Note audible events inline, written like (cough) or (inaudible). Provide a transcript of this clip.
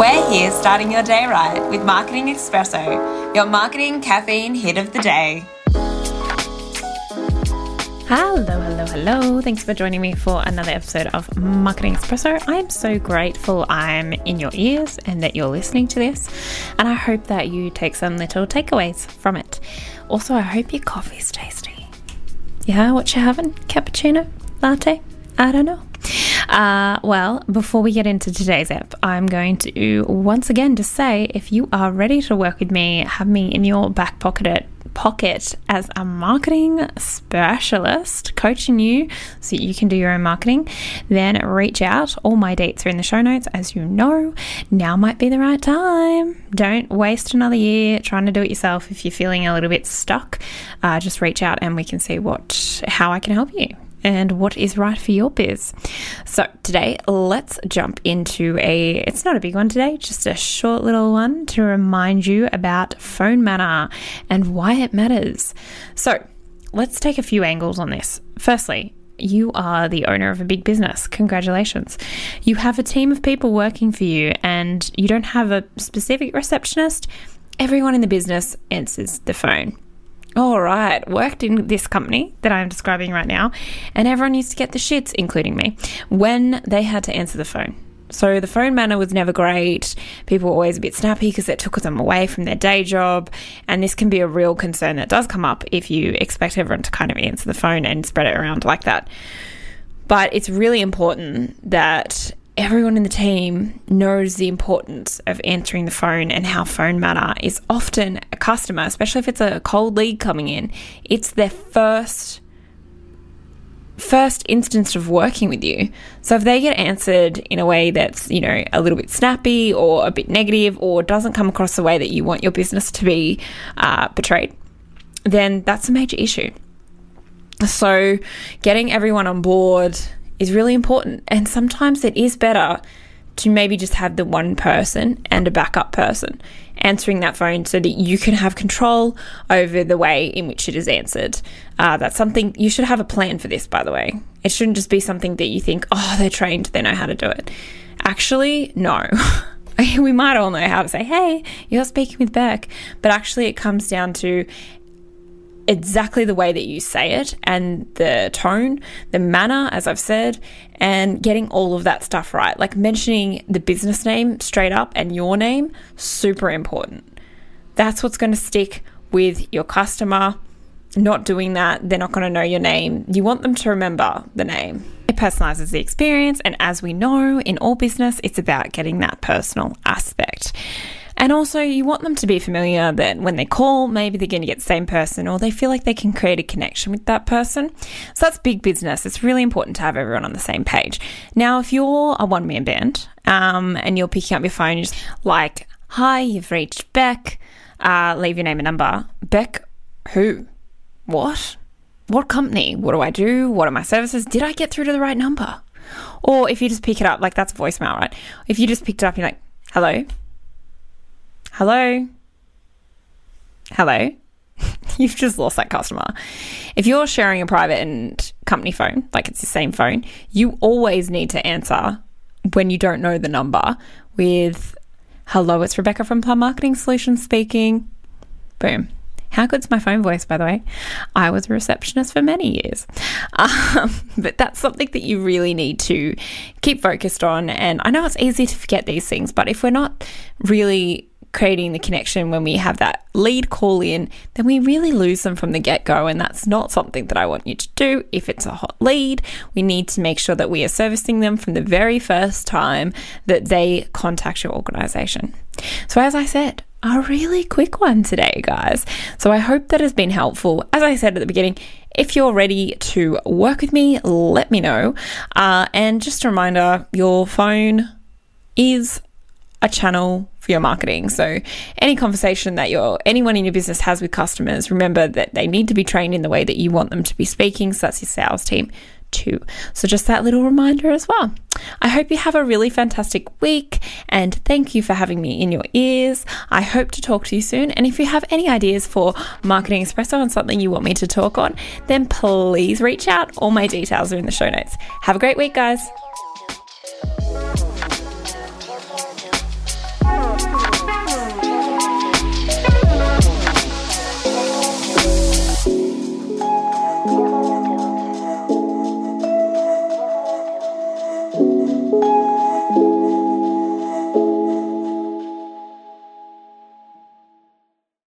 We're here starting your day right with Marketing Espresso, your marketing caffeine hit of the day. Hello, hello, hello. Thanks for joining me for another episode of Marketing Espresso. I'm so grateful I'm in your ears and that you're listening to this. And I hope that you take some little takeaways from it. Also, I hope your coffee's tasty. Yeah, what you having? Cappuccino? Latte? I don't know. Uh, well, before we get into today's app, I'm going to once again just say if you are ready to work with me, have me in your back pocket at pocket as a marketing specialist, coaching you so you can do your own marketing, then reach out. All my dates are in the show notes, as you know. Now might be the right time. Don't waste another year trying to do it yourself. If you're feeling a little bit stuck, uh, just reach out and we can see what how I can help you and what is right for your biz. So, today, let's jump into a it's not a big one today, just a short little one to remind you about phone manner and why it matters. So, let's take a few angles on this. Firstly, you are the owner of a big business. Congratulations. You have a team of people working for you, and you don't have a specific receptionist. Everyone in the business answers the phone. All right, worked in this company that I'm describing right now, and everyone used to get the shits, including me, when they had to answer the phone. So the phone manner was never great. People were always a bit snappy because it took them away from their day job. And this can be a real concern that does come up if you expect everyone to kind of answer the phone and spread it around like that. But it's really important that everyone in the team knows the importance of answering the phone and how phone matter is often a customer, especially if it's a cold lead coming in, it's their first first instance of working with you. So if they get answered in a way that's, you know, a little bit snappy or a bit negative or doesn't come across the way that you want your business to be uh, portrayed, then that's a major issue. So getting everyone on board is really important. And sometimes it is better to maybe just have the one person and a backup person answering that phone so that you can have control over the way in which it is answered. Uh, that's something you should have a plan for this, by the way. It shouldn't just be something that you think, oh, they're trained, they know how to do it. Actually, no. (laughs) we might all know how to say, hey, you're speaking with Beck, but actually, it comes down to exactly the way that you say it and the tone, the manner, as I've said, and getting all of that stuff right. Like mentioning the business name straight up and your name, super important. That's what's going to stick with your customer. Not doing that, they're not going to know your name. You want them to remember the name. It personalizes the experience, and as we know in all business, it's about getting that personal aspect. And also, you want them to be familiar that when they call, maybe they're going to get the same person or they feel like they can create a connection with that person. So that's big business. It's really important to have everyone on the same page. Now, if you're a one man band um, and you're picking up your phone, you just like, hi, you've reached Beck, uh, leave your name and number. Beck, who? What? What company? What do I do? What are my services? Did I get through to the right number? Or if you just pick it up, like that's voicemail, right? If you just picked it up, you're like, hello, Hello? Hello? (laughs) You've just lost that customer. If you're sharing a private and company phone, like it's the same phone, you always need to answer when you don't know the number with Hello, it's Rebecca from Plum Marketing Solutions speaking. Boom. How good's my phone voice, by the way? I was a receptionist for many years. (laughs) Um, but that's something that you really need to keep focused on. And I know it's easy to forget these things, but if we're not really creating the connection when we have that lead call in, then we really lose them from the get go. And that's not something that I want you to do. If it's a hot lead, we need to make sure that we are servicing them from the very first time that they contact your organization. So, as I said, a really quick one today, guys. So I hope that has been helpful. As I said at the beginning, if you're ready to work with me, let me know. Uh, and just a reminder your phone is a channel for your marketing. So any conversation that your anyone in your business has with customers, remember that they need to be trained in the way that you want them to be speaking. So that's your sales team too. So just that little reminder as well. I hope you have a really fantastic week and thank you for having me in your ears. I hope to talk to you soon. And if you have any ideas for Marketing Espresso and something you want me to talk on, then please reach out. All my details are in the show notes. Have a great week, guys.